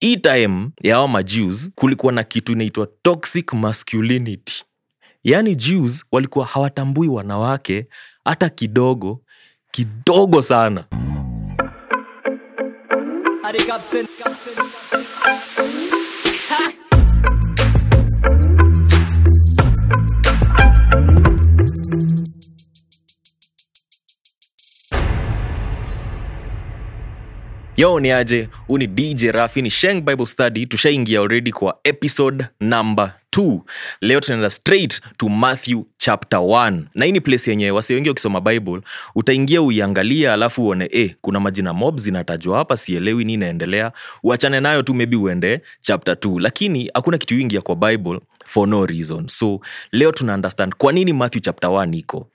hii time ya awa majews kulikuwa na kitu inaitwa toxic masculinity yaani jews walikuwa hawatambui wanawake hata kidogo kidogo sana the captain. captain. Yo ni aje? Huu ni dj rafi ni sheng bible study. Tushaingia already kwa episode number 2 leo tunaenda straight to matthew chapter 1 na hii ni place yenye wasi wengi wakisoma bible utaingia uiangalia alafu uone eh, kuna majina mob zinatajwa hapa sielewi ni inaendelea. Uachane nayo tu maybe uende chapter 2 lakini hakuna kitu ingia kwa bible for no reason. So leo tuna understand kwa nini matthew chapter 1 iko.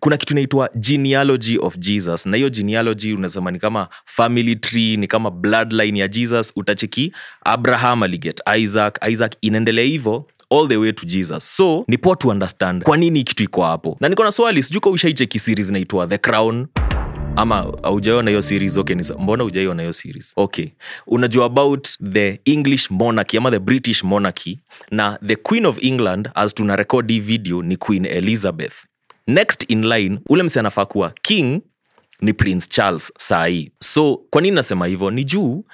Kuna kitu inaitwa genealogy of jesus. Na hiyo genealogy unasema ni kama family tree ni kama bloodline ya jesus. Utacheki abraham aliget isaac. Isaac inaendelea hivyo all the way to jesus. So ni poa to understand kwa nini kitu iko hapo. Na niko na swali sijuka ushaicheki series inaitwa the crown ama aujaiona hiyo series? Okay nisa, mbona ujaiona hiyo series? Okay. Unajua about the english monarchy ama the british monarchy na the queen of england as tuna record hii video ni queen elizabeth. Next in line ule mse anafaa kuwa king ni prince charles sahii so kwa nini nasema hivyo? Ni juu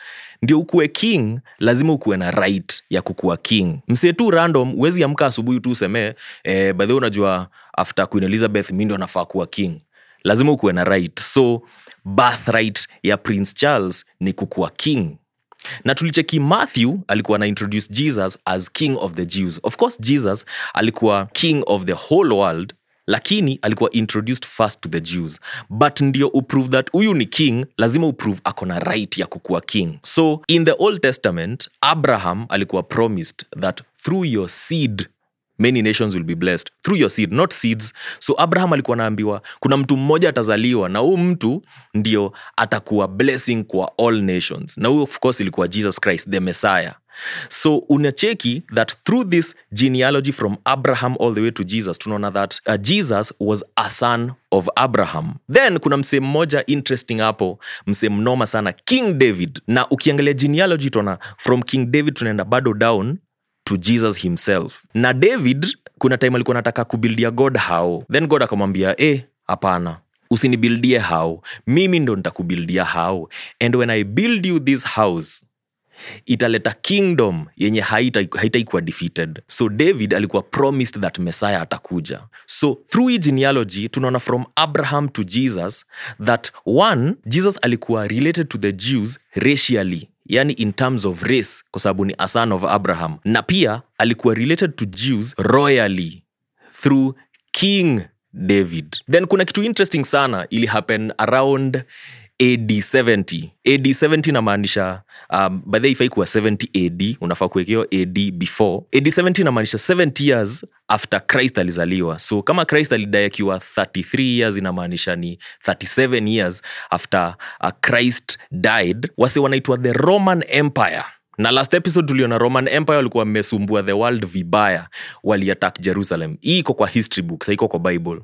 ndio ukuwe king lazima ukuwe na right ya kukuwa king. Msee tu random huwezi amka asubuhi tu usemee eh, badhi unajua after queen elizabeth mi ndio anafaa kuwa king lazima ukuwe na right. So birthright ya prince charles ni kukuwa king. Na tulicheki matthew alikuwa na introduce jesus as king of the jews. Of course jesus alikuwa king of the whole world lakini alikuwa introduced first to the jews. But ndio uprove that huyu ni king lazima uprove ako na right ya kukuwa king. So in the old testament abraham alikuwa promised that through your seed many nations will be blessed through your seed not seeds. So abraham alikuwa anaambiwa kuna mtu mmoja atazaliwa na huu mtu ndio atakuwa blessing kwa all nations. Na huyo of course ilikuwa jesus christ the messiah. So unacheki that through this genealogy from abraham all the way to jesus tunaona that uh, jesus was a son of abraham. Then kuna msee mmoja interesting hapo msee mnoma sana king david. Na ukiangalia genealogy tuona from king david tunaenda bado down to jesus himself. Na david kuna time alikuwa nataka kubildia god hao then god akamwambia e hapana. Usinibildie hao mimi ndo nitakubildia hao and when i build you this house italeta kingdom yenye haitaikuwa haita defeated. So david alikuwa promised that messiah atakuja. So through genealogy tunaona from abraham to jesus that one jesus alikuwa related to the jews racially yani in terms of race kwa sababu ni a son of abraham. Na pia alikuwa related to jews royally through king david. Then kuna kitu interesting sana ili happen around ad 70 ad 70 inamaanisha um, by the way ifai kuwa 70 ad unafaa kuwekewa ad before. Ad 70 inamaanisha 70 years after christ alizaliwa. So kama christ alidai akiwa 33 years inamaanisha ni 37 years after uh, christ died. Wase wanaitwa the roman empire. Na last episode tuliona roman empire walikuwa wamesumbua the world vibaya. Waliattack jerusalem. Hii iko kwa history books haiko kwa bible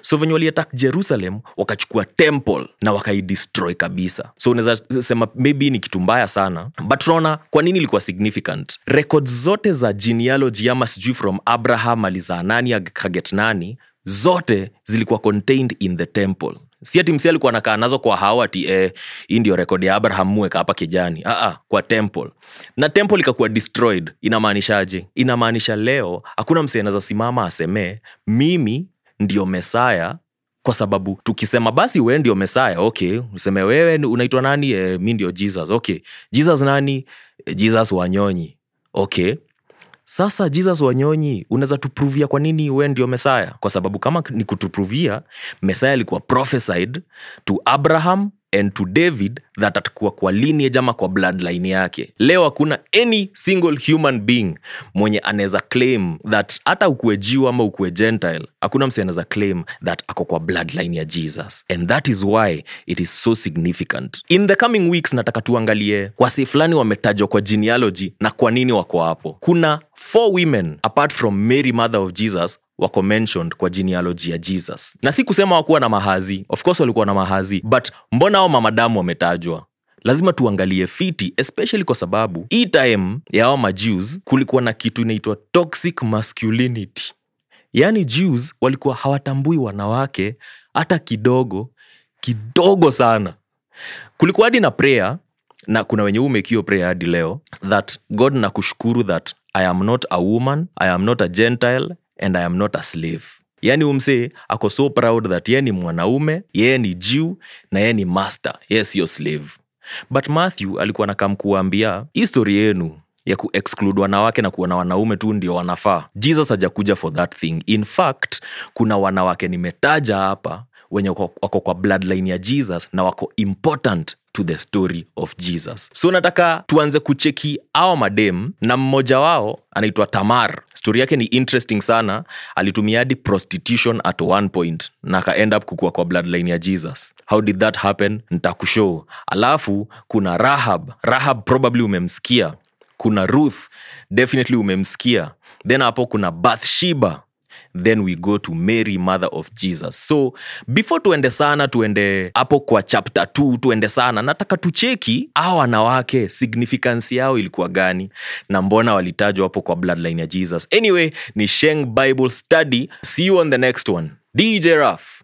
so venye waliatak jerusalem wakachukua temple na wakaidestroy kabisa. So unaweza sema maybe ni kitu mbaya sana. But tunaona kwa nini ilikuwa significant? Rekod zote za genealogy ama sijui from abraham alizaa nani akaget nani zote zilikuwa contained in the temple. Si ati msi alikuwa nakaa nazo kwa hao ati eh, hii ndio rekodi ya abraham muweka hapa kijani. Aa, kwa temple. Na temple ikakuwa destroyed. Inamaanishaje inamaanisha leo hakuna msi anaweza simama asemee mimi ndio mesaya kwa sababu tukisema basi wee ndio mesaya okay useme wewe unaitwa nani? E, mi ndio jesus okay. Jesus nani? E, jesus wanyonyi okay. Sasa jesus wanyonyi unaweza tupruvia kwa nini we ndio mesaya kwa sababu kama ni kutupruvia mesaya alikuwa prophesied to abraham and to david that atakuwa kwa lineage ama kwa bloodline yake. Leo hakuna any single human being mwenye anaweza claim that hata ukuwe jiu ama ukuwe gentile hakuna mse anaweza claim that ako kwa bloodline ya jesus. And that is why it is so significant. In the coming weeks nataka tuangalie wasi fulani wametajwa kwa genealogy na kwa nini wako hapo. Kuna four women apart from mary mother of jesus wako mentioned kwa genealogy ya jesus. Na si kusema wakuwa na mahazi. Of course walikuwa na mahazi but mbona ao mamadamu wametajwa? Lazima tuangalie fiti especially kwa sababu hii time ya ao majus kulikuwa na kitu inaitwa toxic masculinity. Yaani jews walikuwa hawatambui wanawake hata kidogo kidogo sana. Kulikuwa hadi na prayer na kuna wenye umekio prayer hadi leo that god nakushukuru that i am not a woman i am not a gentile and i am not a slave. Yaani umsee ako so proud that yeye ni mwanaume yeye ni jew na yeye ni master. Yeye siyo slave. But matthew alikuwa nakam kuambia histori yenu ya kuexclude wanawake na kuona wanaume tu ndio wanafaa. Jesus hajakuja for that thing. In fact kuna wanawake nimetaja hapa wenye wako kwa bloodline ya jesus na wako important to the story of jesus. So nataka tuanze kucheki awa madem na mmoja wao anaitwa tamar stori yake ni interesting sana. Alitumia hadi prostitution at one point na akaend up kukua kwa bloodline ya jesus. How did that happen? Ntakushow alafu kuna rahab. Rahab probably umemsikia. Kuna ruth. Definitely umemsikia. Then hapo kuna bathsheba then we go to mary mother of jesus. So before tuende sana tuende hapo kwa chapter 2 tuende sana. Nataka tucheki aa wanawake signifikansi yao ilikuwa gani na mbona walitajwa hapo kwa bloodline ya jesus. Anyway ni sheng bible study. See you on the next one. Dj raf